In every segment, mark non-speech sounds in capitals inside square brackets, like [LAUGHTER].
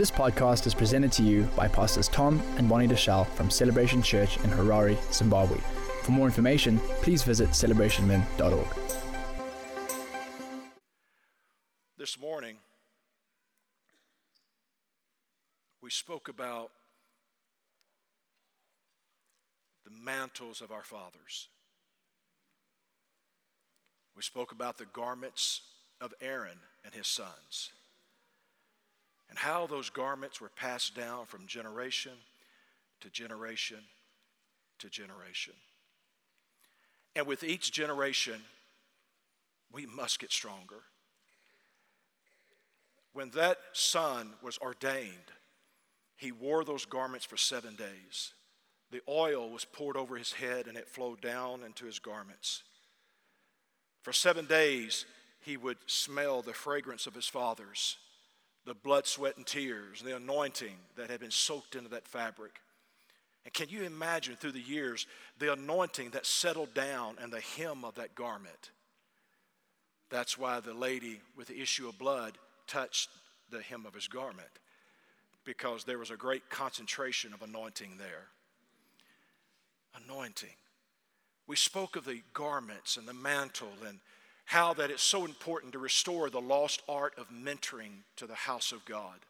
This podcast is presented to you by Pastors Tom and Bonnie Deuschle from Celebration Church in Harare, Zimbabwe. For more information, please visit celebrationmen.org. This morning, we spoke about the mantles of our fathers. We spoke about the garments of Aaron and his sons and how those garments were passed down from generation to generation to generation. And with each generation, we must get stronger. When that son was ordained, he wore those garments for seven days. The oil was poured over his head and it flowed down into his garments. For seven days, he would smell the fragrance of his fathers, the blood, sweat, and tears, the anointing that had been soaked into that fabric. And can you imagine through the years the anointing that settled down and the hem of that garment? That's why the lady with the issue of blood touched the hem of his garment, because there was a great concentration of anointing there. Anointing. We spoke of the garments and the mantle and how that it's so important to restore the lost art of mentoring to the house of God.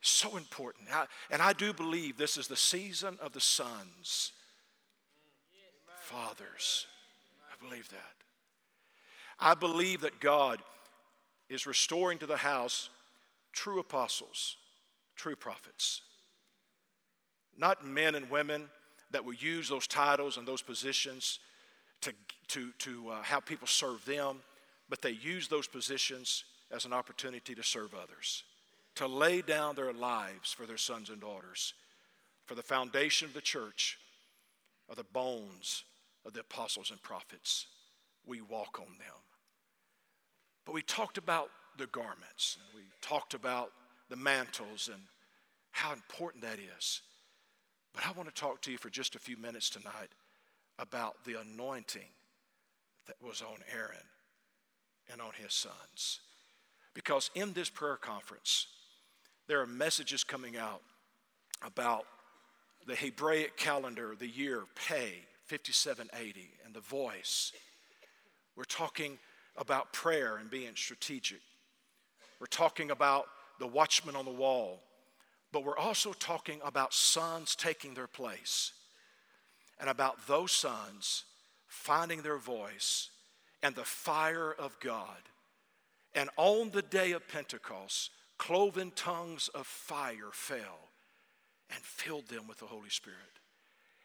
So important. And I do believe this is the season of the sons, fathers. I believe that. I believe that God is restoring to the house true apostles, true prophets. Not men and women that will use those titles and those positions to, to, to uh, have people serve them, but they use those positions as an opportunity to serve others, to lay down their lives for their sons and daughters, for the foundation of the church, are the bones of the apostles and prophets. We walk on them. But we talked about the garments, and we talked about the mantles and how important that is. But I want to talk to you for just a few minutes tonight about the anointing that was on Aaron and on his sons. Because in this prayer conference, there are messages coming out about the Hebraic calendar, the year Pey, 5780, and the voice. We're talking about prayer and being strategic. We're talking about the watchman on the wall, but we're also talking about sons taking their place and about those sons finding their voice and the fire of God. And on the day of Pentecost, cloven tongues of fire fell and filled them with the Holy Spirit.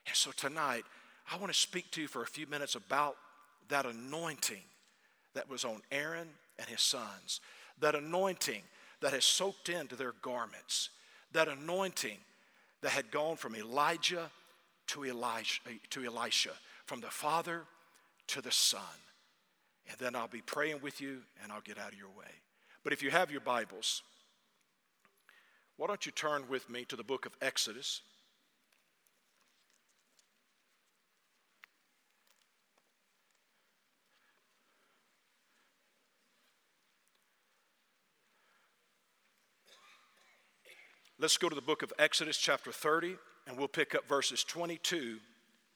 And so tonight, I want to speak to you for a few minutes about that anointing that was on Aaron and his sons, that anointing that has soaked into their garments, that anointing that had gone from Elijah to Elisha, to Elisha, from the Father to the Son. And then I'll be praying with you and I'll get out of your way. But if you have your Bibles, why don't you turn with me to the book of Exodus? Let's go to the book of Exodus, chapter 30 and we'll pick up verses 22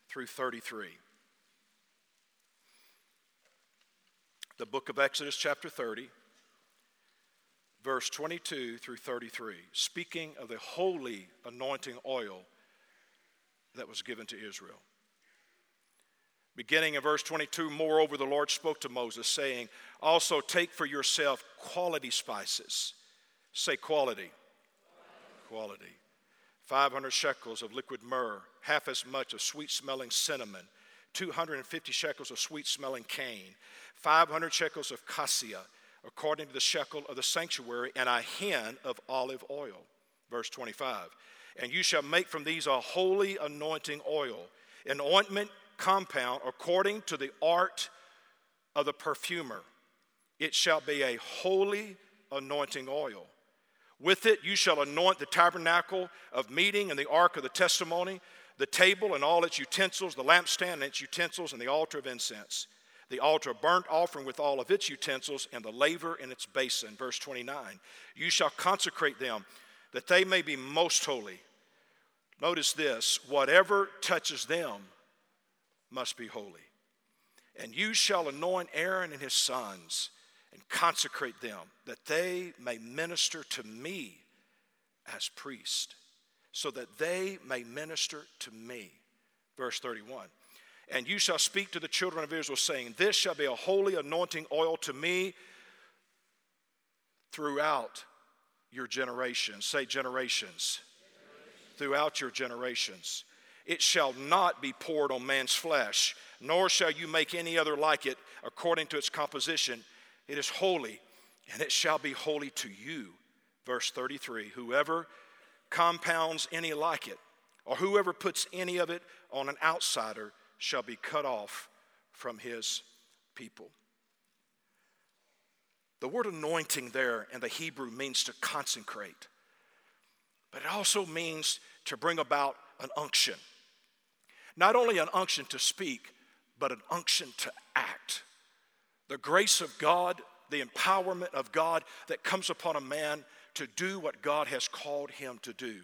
through 33. The book of Exodus, chapter 30, verse 22 through 33, speaking of the holy anointing oil that was given to Israel. Beginning in verse 22, moreover, the Lord spoke to Moses, saying, Also take for yourself quality spices. Say quality. Quality. quality 500 shekels of liquid myrrh, half as much of sweet smelling cinnamon, 250 shekels of sweet smelling cane, 500 shekels of cassia, according to the shekel of the sanctuary, and a hin of olive oil. Verse 25. And you shall make from these a holy anointing oil, an ointment compound according to the art of the perfumer. It shall be a holy anointing oil. With it you shall anoint the tabernacle of meeting and the ark of the testimony, the table and all its utensils, the lampstand and its utensils, and the altar of incense. the altar of burnt offering with all of its utensils, and the laver in its basin. Verse 29 You shall consecrate them, that they may be most holy. Notice this whatever touches them must be holy. And you shall anoint Aaron and his sons and consecrate them, that they may minister to me as priest, so that they may minister to me. Verse 31. And you shall speak to the children of Israel, saying, This shall be a holy anointing oil to me throughout your generations. Say, generations. generations. Throughout your generations. It shall not be poured on man's flesh, nor shall you make any other like it according to its composition. It is holy, and it shall be holy to you. Verse 33 Whoever compounds any like it, or whoever puts any of it on an outsider, shall be cut off from his people. The word anointing there in the Hebrew means to consecrate, but it also means to bring about an unction. Not only an unction to speak, but an unction to act. The grace of God, the empowerment of God that comes upon a man to do what God has called him to do.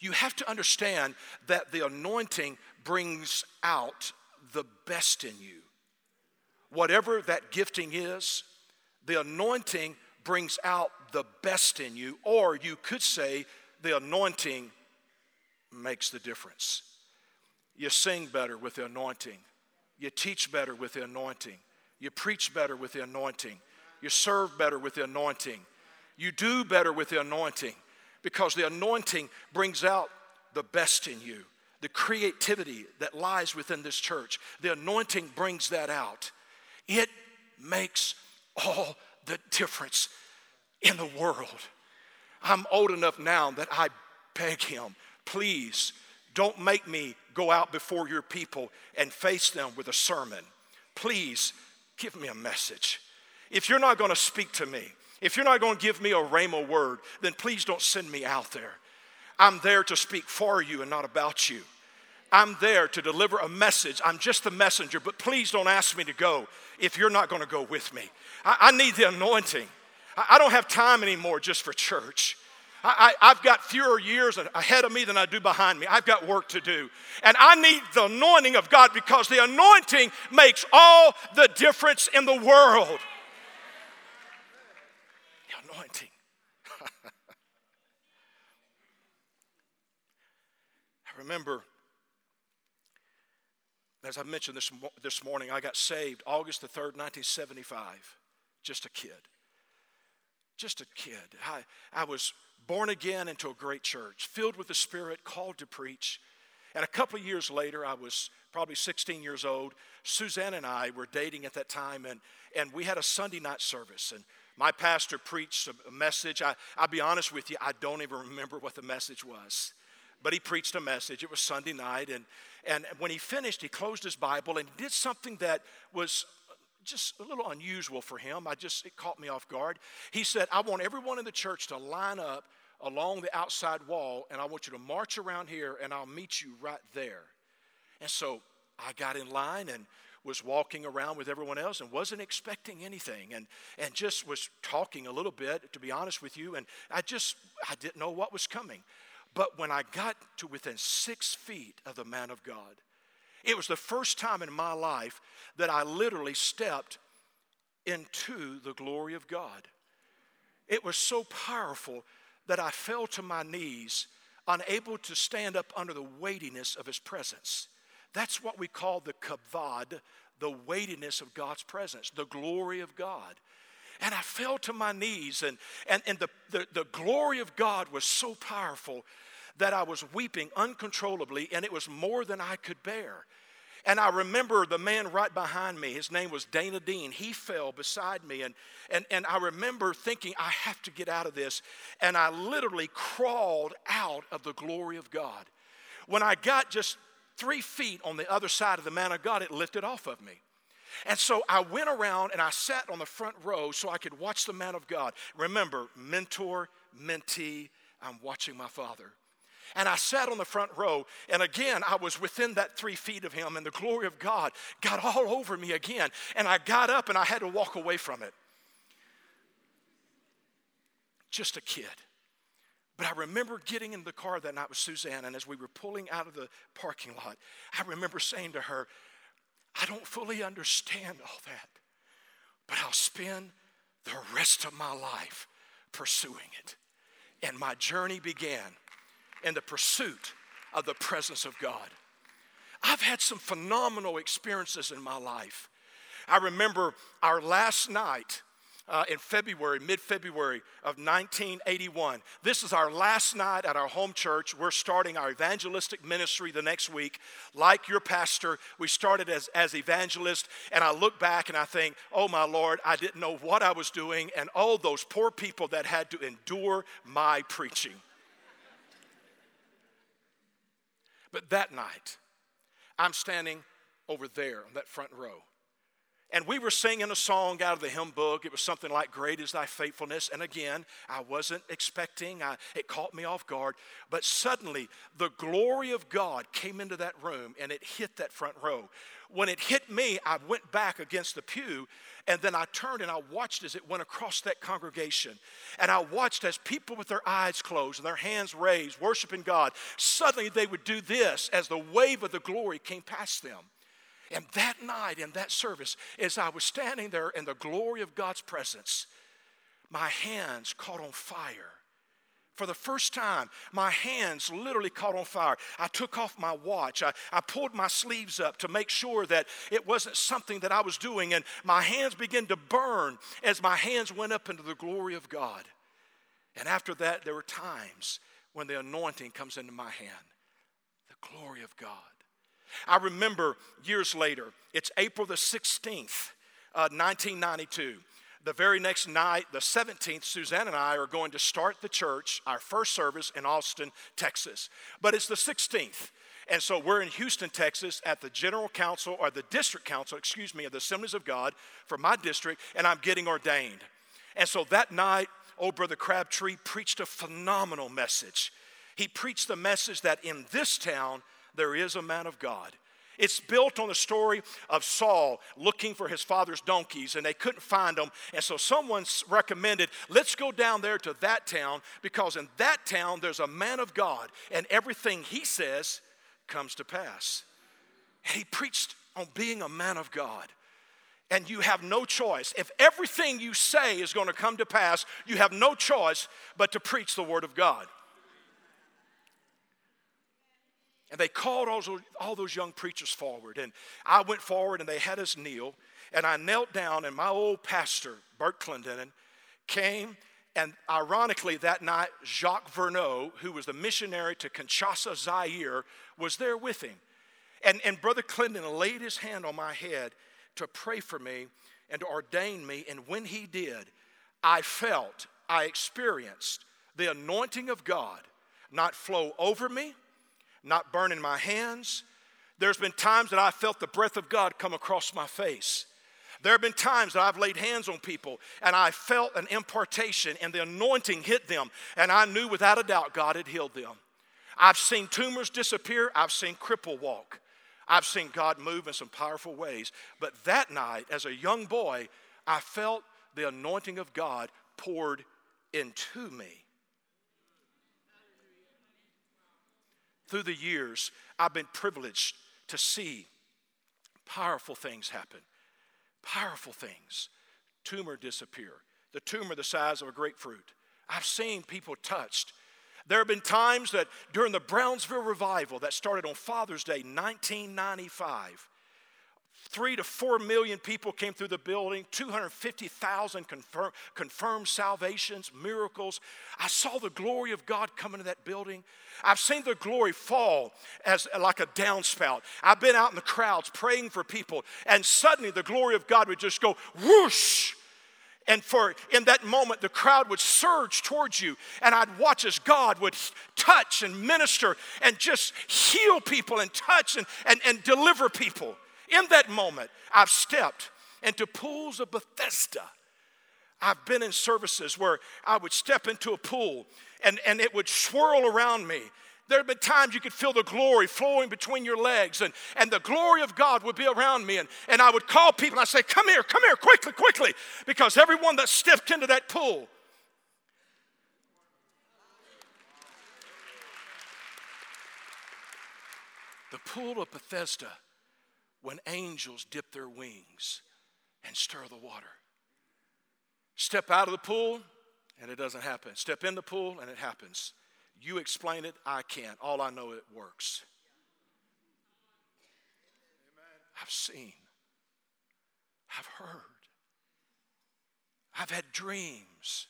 You have to understand that the anointing brings out the best in you. Whatever that gifting is, the anointing brings out the best in you, or you could say the anointing makes the difference. You sing better with the anointing, you teach better with the anointing, you preach better with the anointing, you serve better with the anointing, you do better with the anointing because the anointing brings out the best in you. The creativity that lies within this church, the anointing brings that out. It makes all the difference in the world. I'm old enough now that I beg him, please don't make me go out before your people and face them with a sermon. Please give me a message. If you're not going to speak to me, if you're not going to give me a rhema word, then please don't send me out there. I'm there to speak for you and not about you. I'm there to deliver a message. I'm just the messenger, but please don't ask me to go if you're not going to go with me. I, I need the anointing. I, I, don't have time anymore just for church. I, have got fewer years ahead of me than I do behind me. I've got work to do. And I need the anointing of God because the anointing makes all the difference in the world. The anointing. [LAUGHS] I remember, as I mentioned this, this morning, I got saved August the 3rd, 1975. Just a kid. Just a kid. I, I was born again into a great church, filled with the Spirit, called to preach. And a couple of years later, I was probably 16 years old. Suzanne and I were dating at that time, and, and we had a Sunday night service. And my pastor preached a message. I, I'll be honest with you, I don't even remember what the message was. But he preached a message. It was Sunday night. And, and when he finished, he closed his Bible and did something that was just a little unusual for him. I just, it caught me off guard. He said, I want everyone in the church to line up along the outside wall, and I want you to march around here, and I'll meet you right there. And so I got in line and was walking around with everyone else and wasn't expecting anything and, and just was talking a little bit, to be honest with you, and I just, I didn't know what was coming. But when I got to within six feet of the man of God, it was the first time in my life that I literally stepped into the glory of God. It was so powerful that I fell to my knees, unable to stand up under the weightiness of His presence. That's what we call the kavod, the weightiness of God's presence, the glory of God. And I fell to my knees, and, and, and the, the, the glory of God was so powerful that I was weeping uncontrollably, and it was more than I could bear. And I remember the man right behind me, his name was Dana Dean. He fell beside me. And, and, and I remember thinking, I have to get out of this. And I literally crawled out of the glory of God. When I got just three feet on the other side of the man of God, it lifted off of me. And so I went around and I sat on the front row so I could watch the man of God. Remember, mentor, mentee, I'm watching my father. And I sat on the front row, and again, I was within that three feet of him, and the glory of God got all over me again. And I got up and I had to walk away from it. Just a kid. But I remember getting in the car that night with Suzanne, and as we were pulling out of the parking lot, I remember saying to her, I don't fully understand all that, but I'll spend the rest of my life pursuing it. And my journey began in the pursuit of the presence of God. I've had some phenomenal experiences in my life. I remember our last night uh, in February, mid February of 1981. This is our last night at our home church. We're starting our evangelistic ministry the next week. Like your pastor, we started as, as evangelists, and I look back and I think, oh my Lord, I didn't know what I was doing, and all those poor people that had to endure my preaching. But that night, I'm standing over there on that front row. And we were singing a song out of the hymn book. It was something like, Great is thy faithfulness. And again, I wasn't expecting, I, it caught me off guard. But suddenly, the glory of God came into that room and it hit that front row. When it hit me, I went back against the pew and then I turned and I watched as it went across that congregation. And I watched as people with their eyes closed and their hands raised, worshiping God, suddenly they would do this as the wave of the glory came past them. And that night in that service, as I was standing there in the glory of God's presence, my hands caught on fire. For the first time, my hands literally caught on fire. I took off my watch. I, I pulled my sleeves up to make sure that it wasn't something that I was doing, and my hands began to burn as my hands went up into the glory of God. And after that, there were times when the anointing comes into my hand the glory of God. I remember years later, it's April the 16th, uh, 1992. The very next night, the 17th, Suzanne and I are going to start the church, our first service in Austin, Texas. But it's the 16th. And so we're in Houston, Texas at the general council or the district council, excuse me, of the Assemblies of God for my district, and I'm getting ordained. And so that night, old brother Crabtree preached a phenomenal message. He preached the message that in this town, there is a man of God. It's built on the story of Saul looking for his father's donkeys and they couldn't find them. And so someone recommended, let's go down there to that town because in that town there's a man of God and everything he says comes to pass. And he preached on being a man of God. And you have no choice. If everything you say is going to come to pass, you have no choice but to preach the word of God. And they called all those, all those young preachers forward. And I went forward and they had us kneel. And I knelt down, and my old pastor, Bert Clendenin, came. And ironically, that night, Jacques Verneau, who was the missionary to Kinshasa, Zaire, was there with him. And, and Brother Clendenin laid his hand on my head to pray for me and to ordain me. And when he did, I felt, I experienced the anointing of God not flow over me not burning my hands. There's been times that I felt the breath of God come across my face. There have been times that I've laid hands on people and I felt an impartation and the anointing hit them, and I knew without a doubt God had healed them. I've seen tumors disappear, I've seen cripple walk. I've seen God move in some powerful ways. But that night, as a young boy, I felt the anointing of God poured into me. Through the years, I've been privileged to see powerful things happen. Powerful things. Tumor disappear. The tumor the size of a grapefruit. I've seen people touched. There have been times that during the Brownsville revival that started on Father's Day 1995, Three to four million people came through the building, 250,000 confirm, confirmed salvations, miracles. I saw the glory of God come into that building. I've seen the glory fall as like a downspout. I've been out in the crowds praying for people, and suddenly the glory of God would just go whoosh. And for in that moment, the crowd would surge towards you, and I'd watch as God would touch and minister and just heal people and touch and, and, and deliver people. In that moment, I've stepped into pools of Bethesda. I've been in services where I would step into a pool and, and it would swirl around me There have been times you could feel the glory flowing between your legs, and, and the glory of God would be around me. And, and I would call people and I'd say, Come here, come here, quickly, quickly, because everyone that stepped into that pool. The pool of Bethesda, when angels dip their wings and stir the water. Step out of the pool, and it doesn't happen. Step in the pool, and it happens. You explain it, I can't. All I know it works. I've seen, I've heard, I've had dreams.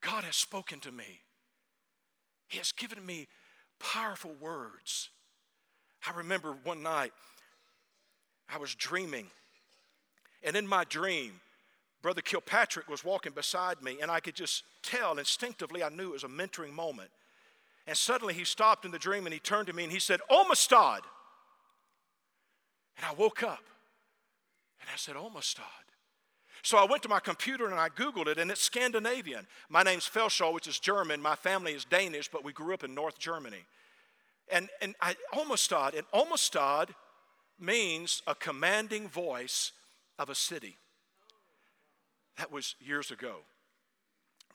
God has spoken to me. He has given me powerful words. I remember one night I was dreaming, and in my dream, Brother Kilpatrick was walking beside me, and I could just tell instinctively, I knew it was a mentoring moment. And suddenly he stopped in the dream and he turned to me and he said, oh, Omastad. And I woke up and I said, oh, Omastad. So I went to my computer and I Googled it, and it's Scandinavian. My name's Felshaw, which is German. My family is Danish, but we grew up in North Germany. And, and I, oh, Omastad, and Omastad means a commanding voice of a city. That was years ago,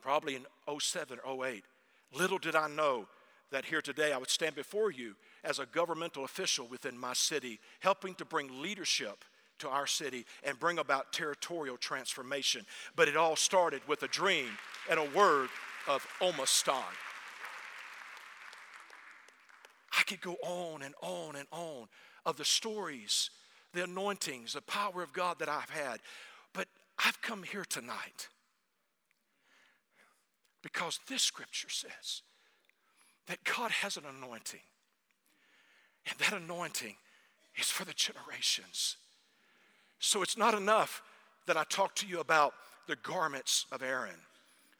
probably in 07 or 08. Little did I know that here today I would stand before you as a governmental official within my city, helping to bring leadership to our city and bring about territorial transformation. But it all started with a dream and a word of Omastad. I could go on and on and on of the stories, the anointings, the power of God that I've had. But I've come here tonight because this scripture says that God has an anointing, and that anointing is for the generations. So it's not enough that I talk to you about the garments of Aaron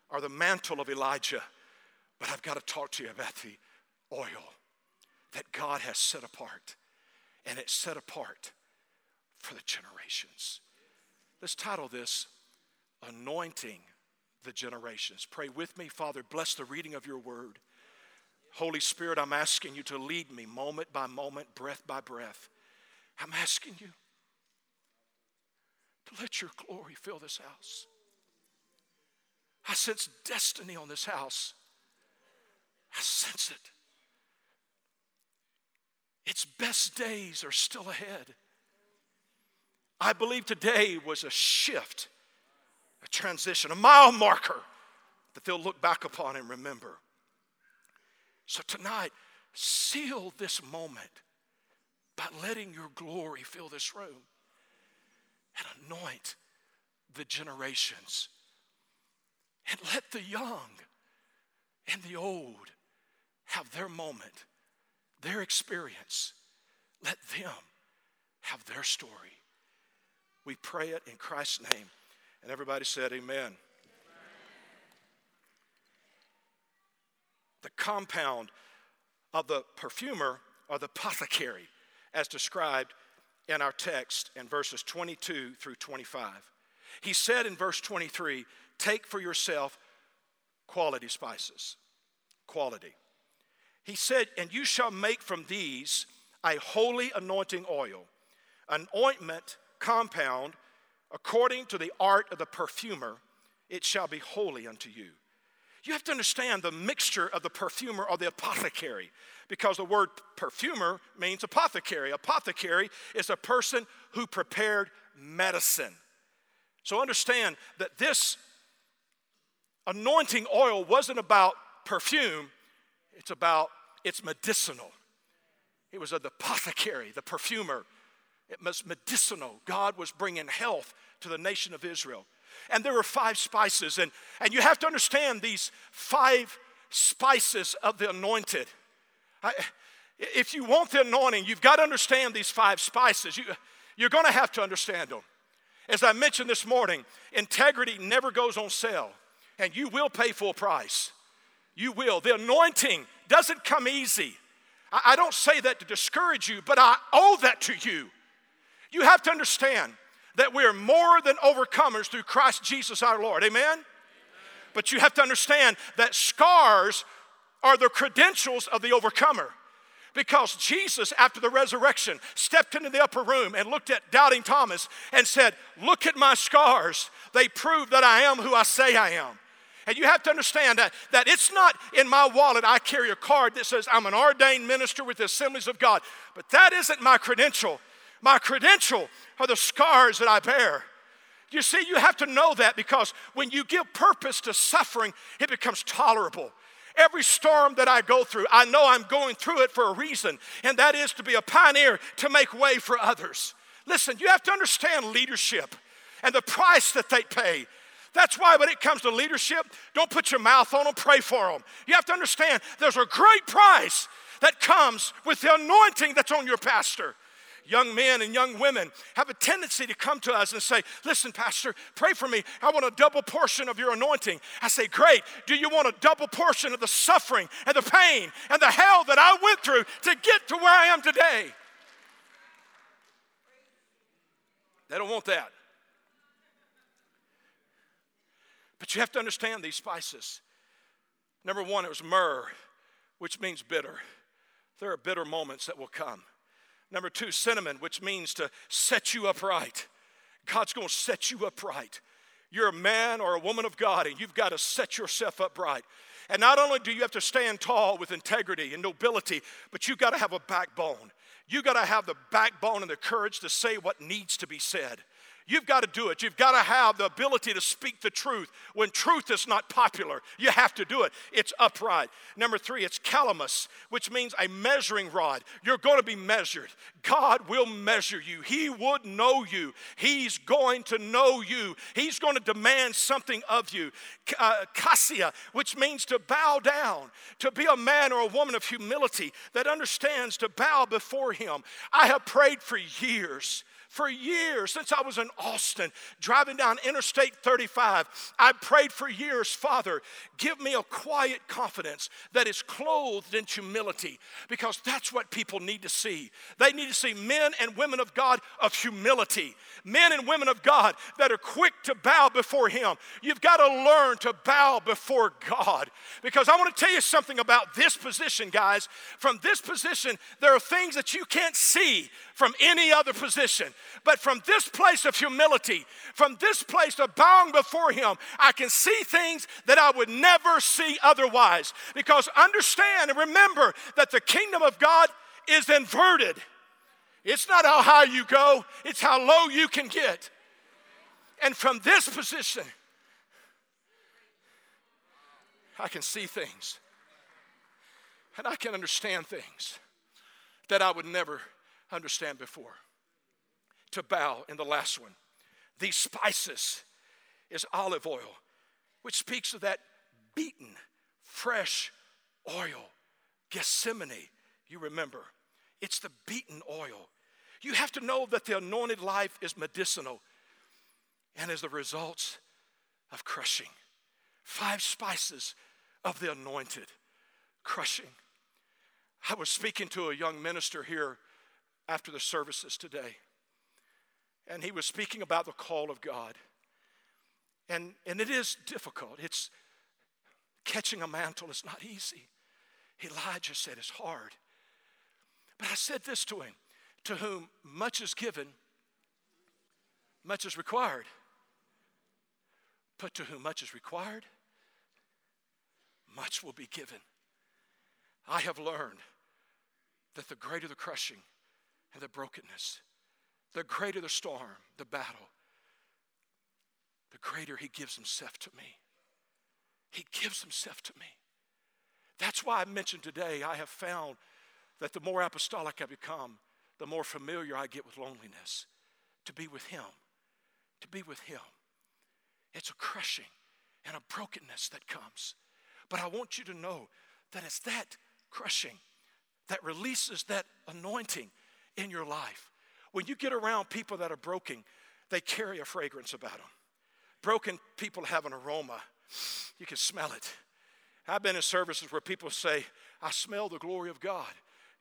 or the mantle of Elijah, but I've got to talk to you about the oil that God has set apart, and it's set apart for the generations. Let's title this Anointing the Generations. Pray with me, Father, bless the reading of your word. Holy Spirit, I'm asking you to lead me moment by moment, breath by breath. I'm asking you to let your glory fill this house. I sense destiny on this house. I sense it. Its best days are still ahead. I believe today was a shift, a transition, a mile marker that they'll look back upon and remember. So tonight, seal this moment by letting your glory fill this room and anoint the generations. And let the young and the old have their moment, their experience. Let them have their story. We pray it in Christ's name. And everybody said, Amen. The compound of the perfumer or the apothecary, as described in our text in verses 22 through 25. He said in verse 23 Take for yourself quality spices. Quality. He said, And you shall make from these a holy anointing oil, an ointment compound, according to the art of the perfumer, it shall be holy unto you. You have to understand the mixture of the perfumer or the apothecary because the word perfumer means apothecary. Apothecary is a person who prepared medicine. So understand that this anointing oil wasn't about perfume, it's about it's medicinal. It was the apothecary, the perfumer it was medicinal. God was bringing health to the nation of Israel. And there were five spices. And, and you have to understand these five spices of the anointed. I, if you want the anointing, you've got to understand these five spices. You, you're going to have to understand them. As I mentioned this morning, integrity never goes on sale, and you will pay full price. You will. The anointing doesn't come easy. I, don't say that to discourage you, but I owe that to you. You have to understand that we are more than overcomers through Christ Jesus our Lord. Amen? Amen? But you have to understand that scars are the credentials of the overcomer. Because Jesus, after the resurrection, stepped into the upper room and looked at doubting Thomas and said, Look at my scars. They prove that I am who I say I am. And you have to understand that, that it's not in my wallet I carry a card that says I'm an ordained minister with the assemblies of God. But that isn't my credential. My credential are the scars that I bear. You see, you have to know that because when you give purpose to suffering, it becomes tolerable. Every storm that I go through, I know I'm going through it for a reason, and that is to be a pioneer to make way for others. Listen, you have to understand leadership and the price that they pay. That's why when it comes to leadership, don't put your mouth on them, pray for them. You have to understand there's a great price that comes with the anointing that's on your pastor young men and young women have a tendency to come to us and say, Listen, Pastor, pray for me. I want a double portion of your anointing. I say, Great. Do you want a double portion of the suffering and the pain and the hell that I went through to get to where I am today? They don't want that. But you have to understand these spices. Number one, it was myrrh, which means bitter. There are bitter moments that will come. Number two, cinnamon, which means to set you upright. God's to set you upright. You're a man or a woman of God, and you've got to set yourself upright. And not only do you have to stand tall with integrity and nobility, but you've got to have a backbone. You've got to have the backbone and the courage to say what needs to be said. You've got to do it. You've got to have the ability to speak the truth. When truth is not popular, you have to do it. It's upright. Number three, it's calamus, which means a measuring rod. You're going to be measured. God will measure you. He would know you. He's going to know you. He's going to demand something of you. Uh, cassia, which means to bow down, to be a man or a woman of humility that understands to bow before Him. I have prayed for years for years, since I was in Austin, driving down Interstate 35, I prayed for years, Father, give me a quiet confidence that is clothed in humility, because that's what people need to see. They need to see men and women of God of humility, men and women of God that are quick to bow before Him. You've got to learn to bow before God, because I want to tell you something about this position, guys. From this position, there are things that you can't see from any other position. But from this place of humility, from this place of bowing before Him, I can see things that I would never see otherwise. Because understand and remember that the kingdom of God is inverted. It's not how high you go, it's how low you can get. And from this position, I can see things and I can understand things that I would never understand before to bow in the last one. These spices is olive oil, which speaks of that beaten, fresh oil. Gethsemane, you remember. It's the beaten oil. You have to know that the anointed life is medicinal and is the results of crushing. Five spices of the anointed crushing. I was speaking to a young minister here after the services today and he was speaking about the call of God. And, and it is difficult. It's catching a mantle is not easy. Elijah said it's hard. But I said this to him to whom much is given, much is required. But to whom much is required, much will be given. I have learned that the greater the crushing and the brokenness, the greater the storm, the battle, the greater He gives Himself to me. He gives Himself to me. That's why I mentioned today, I have found that the more apostolic I become, the more familiar I get with loneliness. To be with Him, to be with Him. It's a crushing and a brokenness that comes. But I want you to know that it's that crushing that releases that anointing in your life. When you get around people that are broken, they carry a fragrance about them. Broken people have an aroma. You can smell it. I've been in services where people say, I smell the glory of God.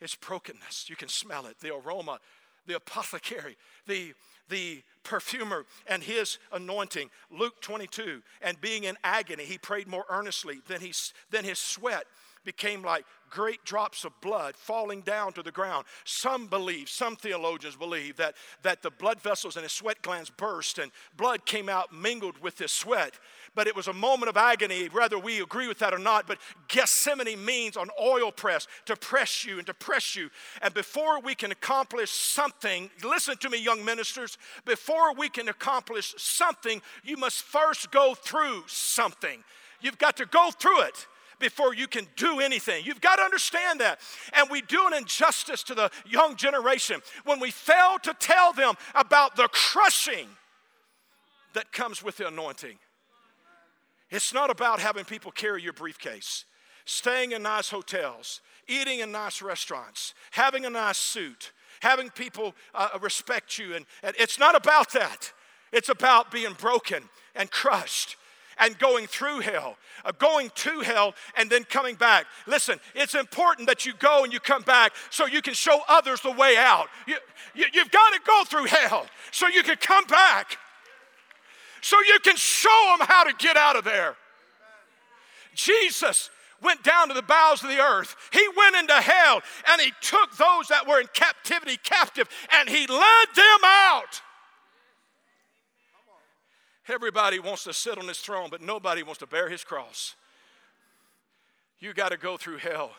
It's brokenness. You can smell it. The aroma, the apothecary, the, the perfumer, and his anointing. Luke 22, and being in agony, he prayed more earnestly than, he, than his sweat became like great drops of blood falling down to the ground. Some believe, some theologians believe that, that the blood vessels in his sweat glands burst and blood came out mingled with his sweat. But it was a moment of agony, whether we agree with that or not. But Gethsemane means an oil press to press you and to press you. And before we can accomplish something, listen to me, young ministers, before we can accomplish something, you must first go through something. You've got to go through it before you can do anything. You've got to understand that. And we do an injustice to the young generation when we fail to tell them about the crushing that comes with the anointing. It's not about having people carry your briefcase, staying in nice hotels, eating in nice restaurants, having a nice suit, having people uh, respect you. And, and it's not about that. It's about being broken and crushed and going through hell, uh, going to hell and then coming back. Listen, it's important that you go and you come back so you can show others the way out. You, you, you've got to go through hell so you can come back, so you can show them how to get out of there. Jesus went down to the bowels of the earth. He went into hell and he took those that were in captivity captive and he led them out. Everybody wants to sit on his throne, but nobody wants to bear his cross. You got to go through hell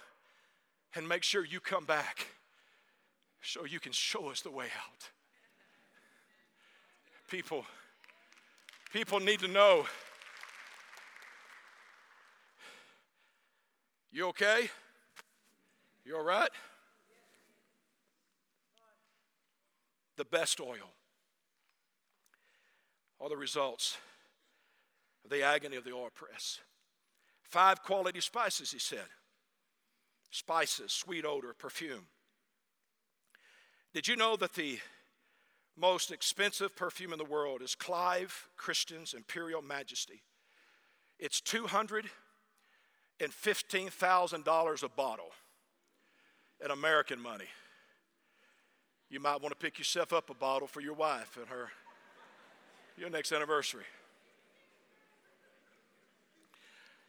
and make sure you come back so you can show us the way out. People, people need to know. You okay? You all right? The best oil are the results of the agony of the oil press. Five quality spices, he said spices, sweet odor, perfume. Did you know that the most expensive perfume in the world is Clive Christian's Imperial Majesty? It's $215,000 a bottle in American money. You might want to pick yourself up a bottle for your wife and her your next anniversary.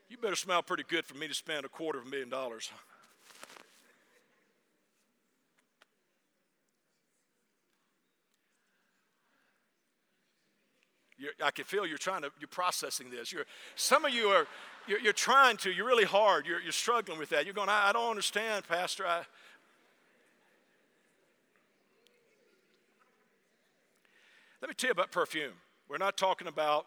You better smell pretty good for me to spend a quarter of a million dollars. You're, I can feel you're trying to, you're processing this. You're, some of you are, you're, you're trying to, you're really hard, you're, you're struggling with that. You're going, I, I don't understand, Pastor. I, Let me tell you about perfume. We're not talking about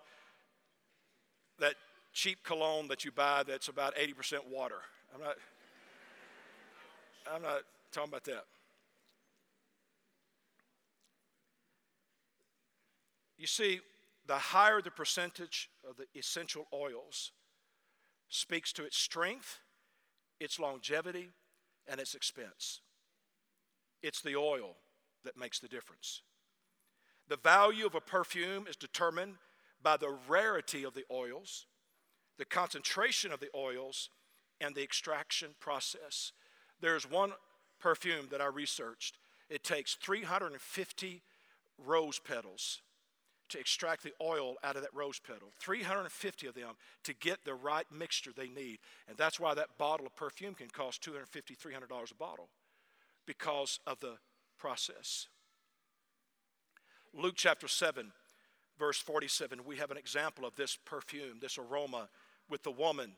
that cheap cologne that you buy that's about 80% water. I'm not, I'm not talking about that. You see, the higher the percentage of the essential oils speaks to its strength, its longevity, and its expense. It's the oil that makes the difference. The value of a perfume is determined by the rarity of the oils, the concentration of the oils, and the extraction process. There's one perfume that I researched. It takes 350 rose petals to extract the oil out of that rose petal. 350 of them to get the right mixture they need. And that's why that bottle of perfume can cost $250, $300 a bottle because of the process. Luke chapter 7, verse 47, we have an example of this perfume, this aroma with the woman,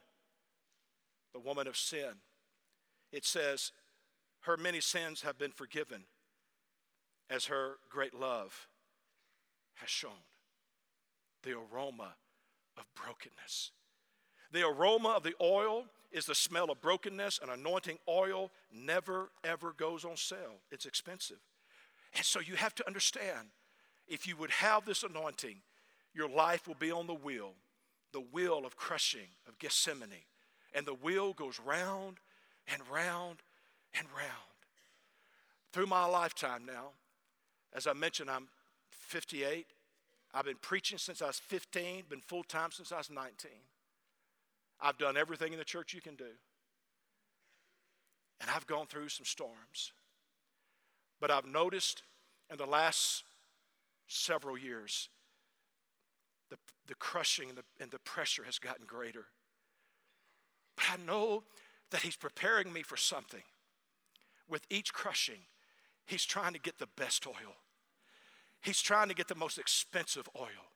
the woman of sin. It says, Her many sins have been forgiven as her great love has shown. The aroma of brokenness. The aroma of the oil is the smell of brokenness. An anointing oil never, ever goes on sale, it's expensive. And so you have to understand if you would have this anointing, your life will be on the wheel, the wheel of crushing, of Gethsemane. And the wheel goes round and round and round. Through my lifetime now, as I mentioned, I'm 58. I've been preaching since I was 15, been full time since I was 19. I've done everything in the church you can do. And I've gone through some storms. But I've noticed in the last several years, the, the crushing and the, and the pressure has gotten greater. But I know that He's preparing me for something. With each crushing, He's trying to get the best oil, He's trying to get the most expensive oil.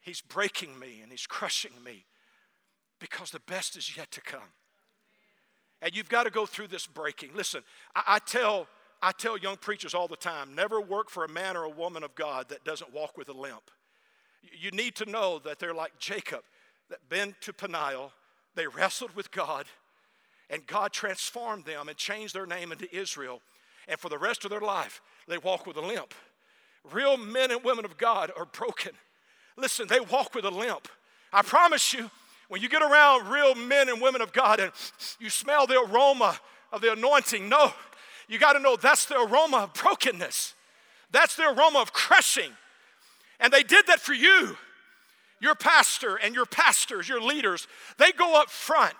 He's breaking me and He's crushing me because the best is yet to come. And you've got to go through this breaking. Listen, I, I, tell, I tell young preachers all the time never work for a man or a woman of God that doesn't walk with a limp. You need to know that they're like Jacob, that been to Peniel, they wrestled with God, and God transformed them and changed their name into Israel. And for the rest of their life, they walk with a limp. Real men and women of God are broken. Listen, they walk with a limp. I promise you, when you get around real men and women of God and you smell the aroma of the anointing, no, you got to know that's the aroma of brokenness. That's the aroma of crushing. And they did that for you. Your pastor and your pastors, your leaders, they go up front.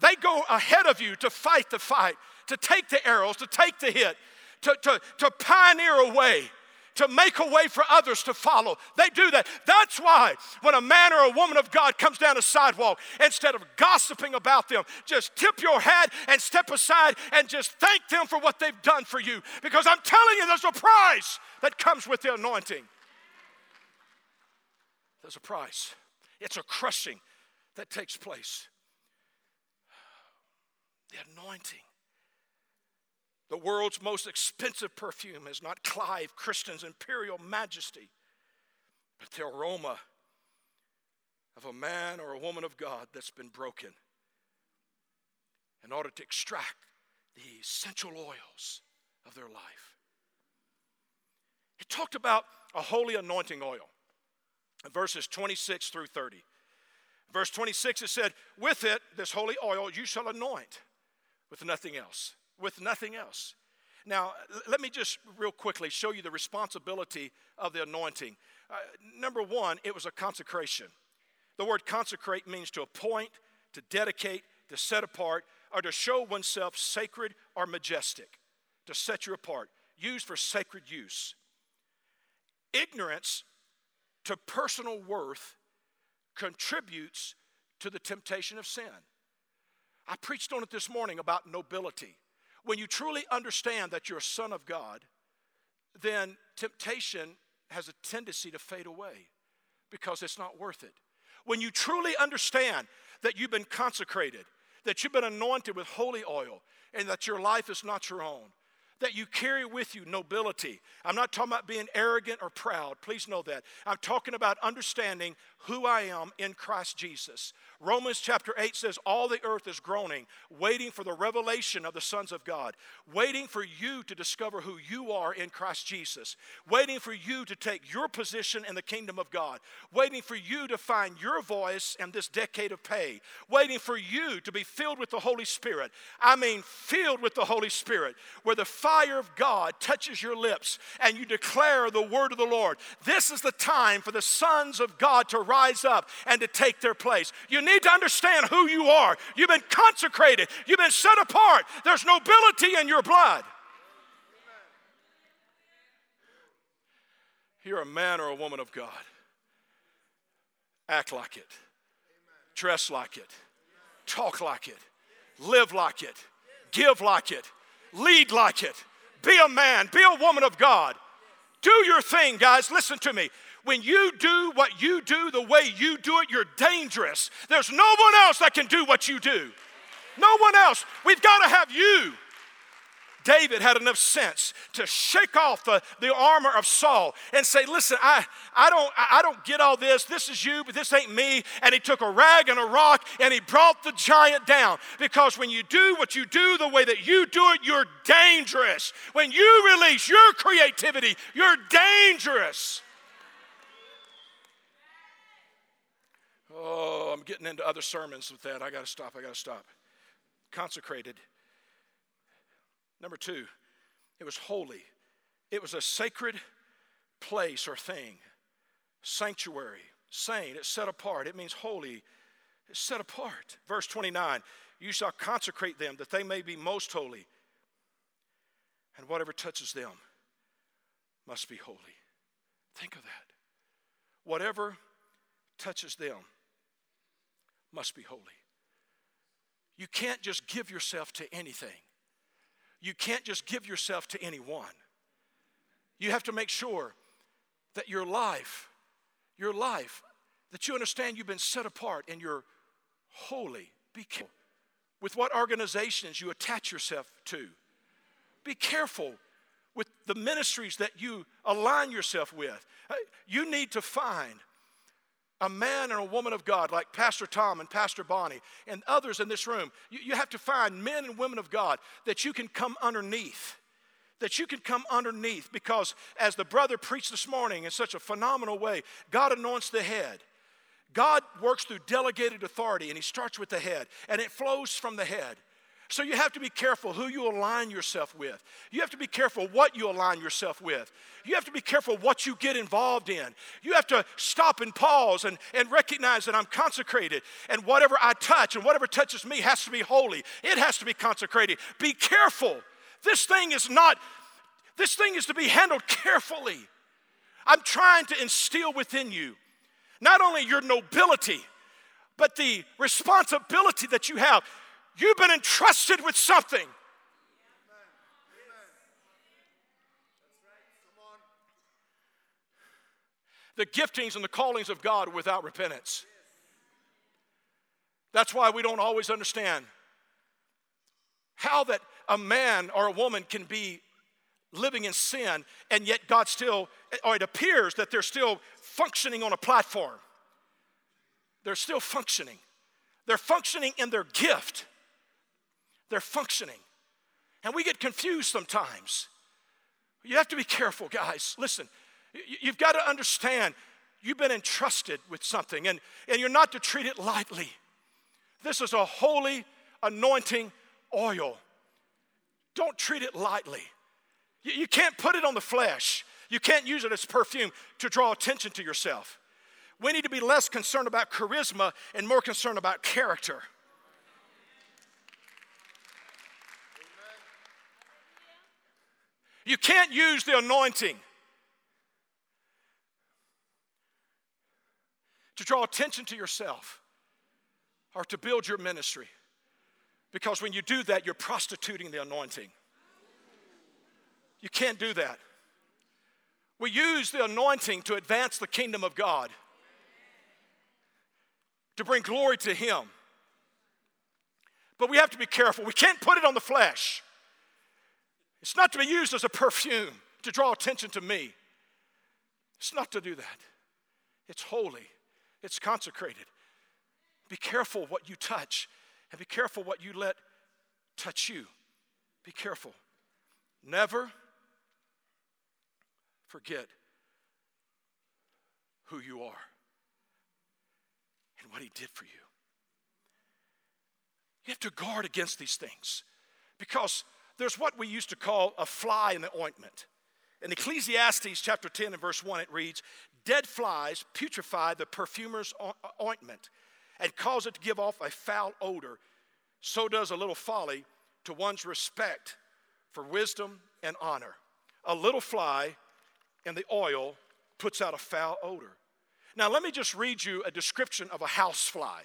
They go ahead of you to fight the fight, to take the arrows, to take the hit, to, to, to pioneer a way to make a way for others to follow. They do that. That's why when a man or a woman of God comes down a sidewalk, instead of gossiping about them, just tip your hat and step aside and just thank them for what they've done for you. Because I'm telling you, there's a price that comes with the anointing. There's a price, it's a crushing that takes place. The anointing. The world's most expensive perfume is not Clive Christian's Imperial Majesty, but the aroma of a man or a woman of God that's been broken in order to extract the essential oils of their life. He talked about a holy anointing oil, verses 26 through 30. Verse 26, it said, With it, this holy oil, you shall anoint with nothing else with nothing else. Now, let me just real quickly show you the responsibility of the anointing. Uh, number one, it was a consecration. The word consecrate means to appoint, to dedicate, to set apart, or to show oneself sacred or majestic, to set you apart, used for sacred use. Ignorance to personal worth contributes to the temptation of sin. I preached on it this morning about nobility. When you truly understand that you're a son of God, then temptation has a tendency to fade away because it's not worth it. When you truly understand that you've been consecrated, that you've been anointed with holy oil, and that your life is not your own, that you carry with you nobility. I'm not talking about being arrogant or proud. Please know that. I'm talking about understanding who I am in Christ Jesus. Romans chapter 8 says, All the earth is groaning, waiting for the revelation of the sons of God, waiting for you to discover who you are in Christ Jesus, waiting for you to take your position in the kingdom of God, waiting for you to find your voice in this decade of pay, waiting for you to be filled with the Holy Spirit. I mean, filled with the Holy Spirit, where the fire of God touches your lips and you declare the word of the Lord. This is the time for the sons of God to rise up and to take their place. You need to understand who you are. You've been consecrated, you've been set apart. There's nobility in your blood. You're a man or a woman of God. Act like it, dress like it, talk like it, live like it, give like it, lead like it. Be a man, be a woman of God. Do your thing, guys. Listen to me. When you do what you do the way you do it, you're dangerous. There's no one else that can do what you do. No one else. We've got to have you. David had enough sense to shake off the, the armor of Saul and say, Listen, I, I, don't, I don't get all this. This is you, but this ain't me. And he took a rag and a rock and he brought the giant down. Because when you do what you do the way that you do it, you're dangerous. When you release your creativity, you're dangerous. Oh, I'm getting into other sermons with that. I got to stop. I got to stop. Consecrated. Number two, it was holy. It was a sacred place or thing. Sanctuary, saint, it's set apart. It means holy. It's set apart. Verse 29 You shall consecrate them that they may be most holy, and whatever touches them must be holy. Think of that. Whatever touches them must be holy. You can't just give yourself to anything. You can't just give yourself to anyone. You have to make sure that your life, your life, that you understand you've been set apart and you're holy. Be careful with what organizations you attach yourself to. Be careful with the ministries that you align yourself with. Uh, you need to find a man and a woman of God like Pastor Tom and Pastor Bonnie and others in this room. You, you have to find men and women of God that you can come underneath. That you can come underneath because, as the brother preached this morning in such a phenomenal way, God anoints the head. God works through delegated authority, and He starts with the head, and it flows from the head. So you have to be careful who you align yourself with. You have to be careful what you align yourself with. You have to be careful what you get involved in. You have to stop and pause and, and recognize that I'm consecrated. And whatever I touch and whatever touches me has to be holy. It has to be consecrated. Be careful. This thing is not, this thing is to be handled carefully. I'm trying to instill within you not only your nobility, but the responsibility that you have. You've been entrusted with something. The giftings and the callings of God without repentance. That's why we don't always understand how that a man or a woman can be living in sin and yet God still, or it appears that they're still functioning on a platform. They're still functioning. They're functioning in their gift. They're functioning. And we get confused sometimes. You have to be careful, guys. Listen, you've got to understand you've been entrusted with something, and, and you're not to treat it lightly. This is a holy anointing oil. Don't treat it lightly. You, you can't put it on the flesh, you can't use it as perfume to draw attention to yourself. We need to be less concerned about charisma and more concerned about character. You can't use the anointing to draw attention to yourself or to build your ministry. Because when you do that, you're prostituting the anointing. You can't do that. We use the anointing to advance the kingdom of God, to bring glory to Him. But we have to be careful. We can't put it on the flesh. It's not to be used as a perfume to draw attention to me. It's not to do that. It's holy, it's consecrated. Be careful what you touch, and be careful what you let touch you. Be careful. Never forget who you are and what He did for you. You have to guard against these things because there's what we used to call a fly in the ointment. In Ecclesiastes chapter 10 and verse 1, it reads, Dead flies putrefy the perfumer's ointment and cause it to give off a foul odor. So does a little folly to one's respect for wisdom and honor. A little fly in the oil puts out a foul odor. Now, let me just read you a description of a house fly.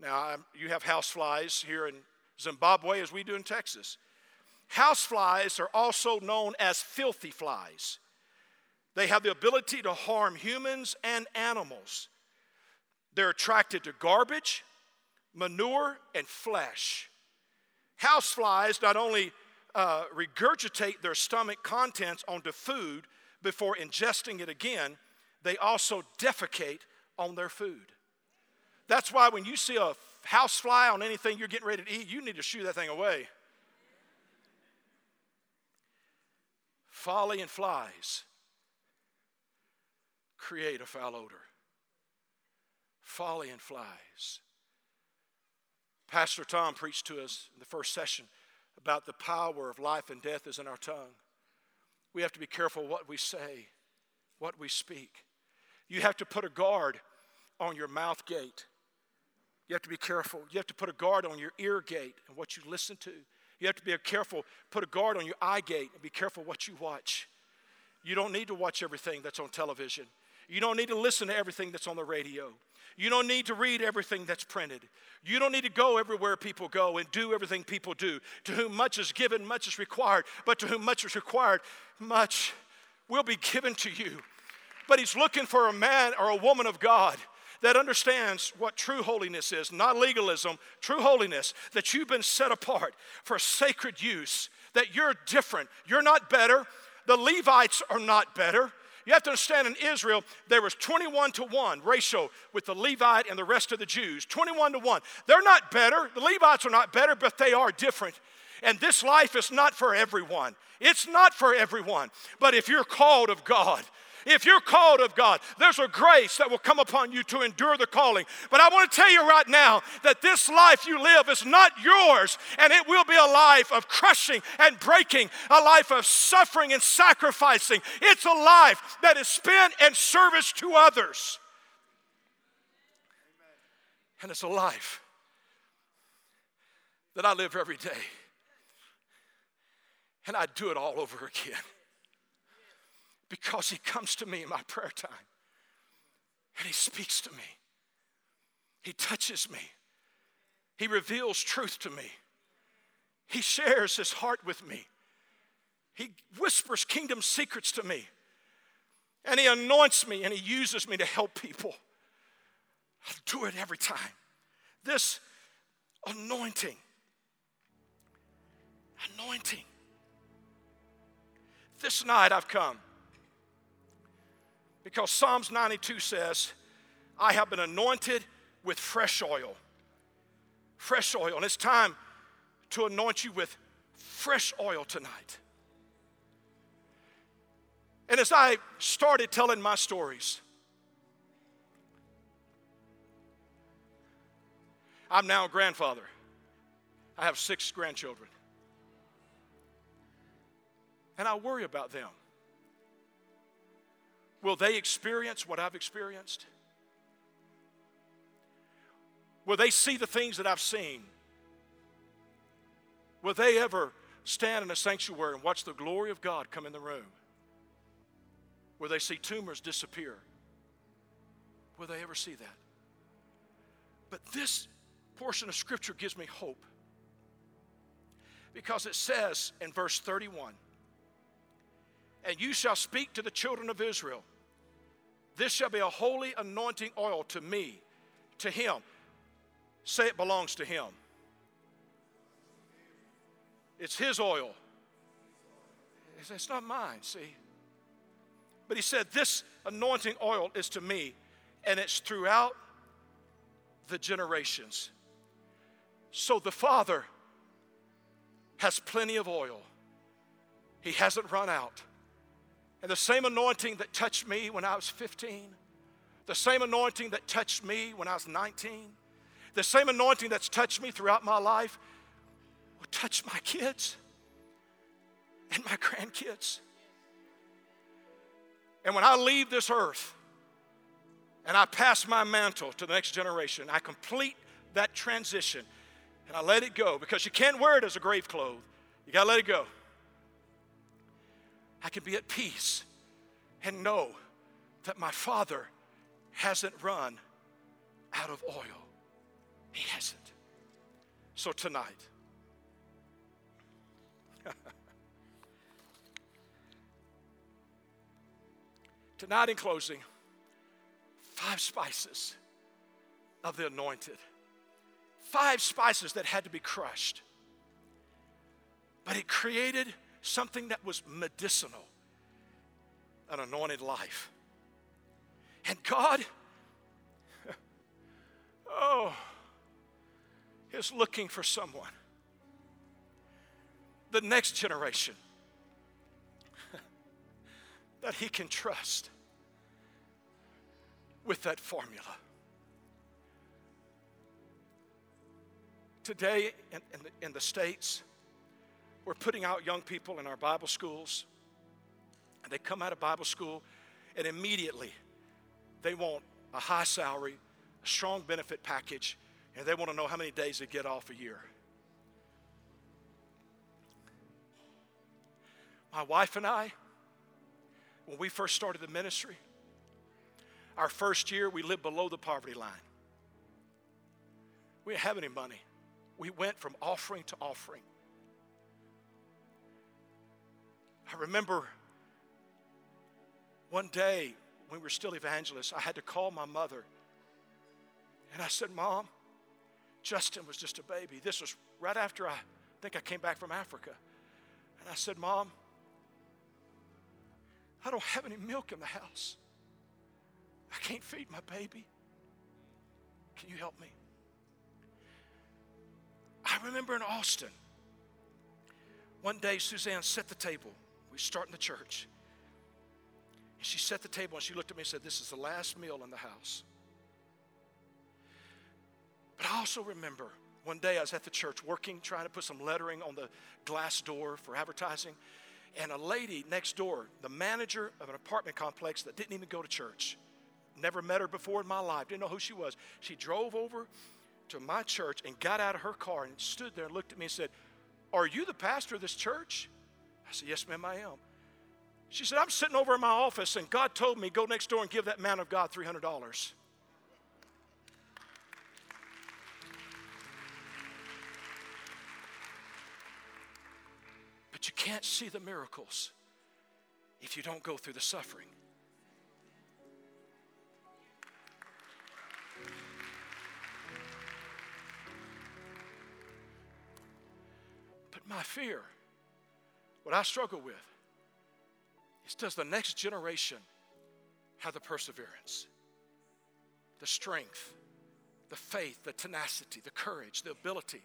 Now, you have house flies here in Zimbabwe as we do in Texas. House flies are also known as filthy flies. They have the ability to harm humans and animals. They're attracted to garbage, manure, and flesh. House flies not only uh, regurgitate their stomach contents onto food before ingesting it again, they also defecate on their food. That's why when you see a house fly on anything you're getting ready to eat, you need to shoo that thing away. Folly and flies create a foul odor. Folly and flies. Pastor Tom preached to us in the first session about the power of life and death is in our tongue. We have to be careful what we say, what we speak. You have to put a guard on your mouth gate. You have to be careful. You have to put a guard on your ear gate and what you listen to. You have to be careful, put a guard on your eye gate and be careful what you watch. You don't need to watch everything that's on television. You don't need to listen to everything that's on the radio. You don't need to read everything that's printed. You don't need to go everywhere people go and do everything people do. To whom much is given, much is required. But to whom much is required, much will be given to you. But he's looking for a man or a woman of God that understands what true holiness is, not legalism, true holiness, that you've been set apart for sacred use, that you're different. You're not better. The Levites are not better. You have to understand in Israel, there was 21 to 1 ratio with the Levite and the rest of the Jews. 21 to 1. They're not better. The Levites are not better, but they are different. And this life is not for everyone. It's not for everyone. But if you're called of God, if you're called of God, there's a grace that will come upon you to endure the calling. But I want to tell you right now that this life you live is not yours, and it will be a life of crushing and breaking, a life of suffering and sacrificing. It's a life that is spent in service to others. And it's a life that I live every day. And I do it all over again because He comes to me in my prayer time and He speaks to me. He touches me. He reveals truth to me. He shares His heart with me. He whispers kingdom secrets to me. And He anoints me and He uses me to help people. I do it every time. This anointing, anointing. This night I've come because Psalms 92 says, I have been anointed with fresh oil. Fresh oil. And it's time to anoint you with fresh oil tonight. And as I started telling my stories, I'm now a grandfather. I have six grandchildren. And I worry about them. Will they experience what I've experienced? Will they see the things that I've seen? Will they ever stand in a sanctuary and watch the glory of God come in the room? Will they see tumors disappear? Will they ever see that? But this portion of Scripture gives me hope because it says in verse 31 And you shall speak to the children of Israel this shall be a holy anointing oil to me, to him. Say it belongs to him. It's his oil. It's not mine, see? But he said, This anointing oil is to me, and it's throughout the generations. So the Father has plenty of oil, he hasn't run out. And the same anointing that touched me when I was 15, the same anointing that touched me when I was 19, the same anointing that's touched me throughout my life will touch my kids and my grandkids. And when I leave this earth and I pass my mantle to the next generation, I complete that transition and I let it go because you can't wear it as a grave clothes. You got to let it go. I can be at peace and know that my Father hasn't run out of oil. He hasn't. So tonight, [LAUGHS] tonight in closing, five spices of the anointed. Five spices that had to be crushed. But it created something that was medicinal, an anointed life. And God, [LAUGHS] oh, is looking for someone, the next generation, [LAUGHS] that He can trust with that formula. Today in, in, the, in the States, we're putting out young people in our Bible schools, and they come out of Bible school, and immediately they want a high salary, a strong benefit package, and they want to know how many days they get off a year. My wife and I, when we first started the ministry, Our first year, we lived below the poverty line. We didn't have any money. We went from offering to offering. I remember one day when we were still evangelists, I had to call my mother. And I said, Mom, Justin was just a baby. This was right after I think I came back from Africa. And I said, Mom, I don't have any milk in the house. I can't feed my baby. Can you help me? I remember in Austin, one day Suzanne set the table. We start in the church. And she set the table and she looked at me and said, This is the last meal in the house. But I also remember one day I was at the church working, trying to put some lettering on the glass door for advertising. And a lady next door, the manager of an apartment complex that didn't even go to church, never met her before in my life, didn't know who she was. She drove over to my church and got out of her car and stood there and looked at me and said, Are you the pastor of this church? I said, Yes, ma'am, I am. She said, I'm sitting over in my office and God told me, go next door and give that man of God $300. But you can't see the miracles if you don't go through the suffering. But my fear, what I struggle with, is does the next generation have the perseverance, the strength, the faith, the tenacity, the courage, the ability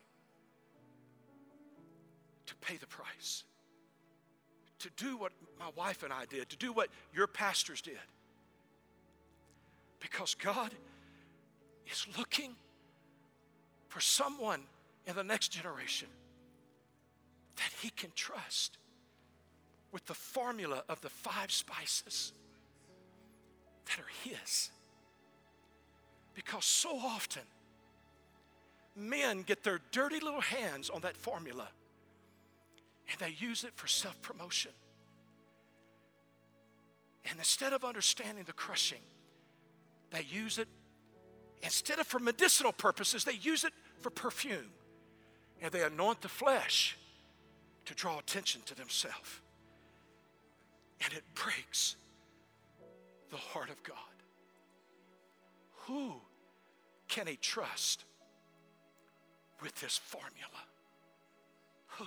to pay the price, to do what my wife and I did, to do what your pastors did. Because God is looking for someone in the next generation that He can trust with the formula of the five spices that are His. Because so often, men get their dirty little hands on that formula and they use it for self promotion. And instead of understanding the crushing, they use it, instead of for medicinal purposes, they use it for perfume. And they anoint the flesh to draw attention to themselves. And it breaks the heart of God. Who can he trust with this formula? Who?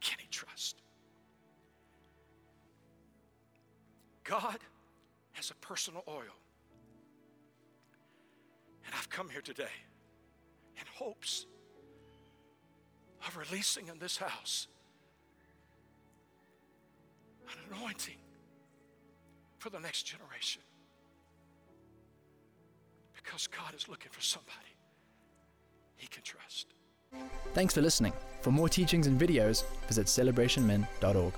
can he trust? God has a personal oil. And I've come here today in hopes of releasing in this house an anointing for the next generation. Because God is looking for somebody he can trust. Thanks for listening. For more teachings and videos, visit celebrationmen.org.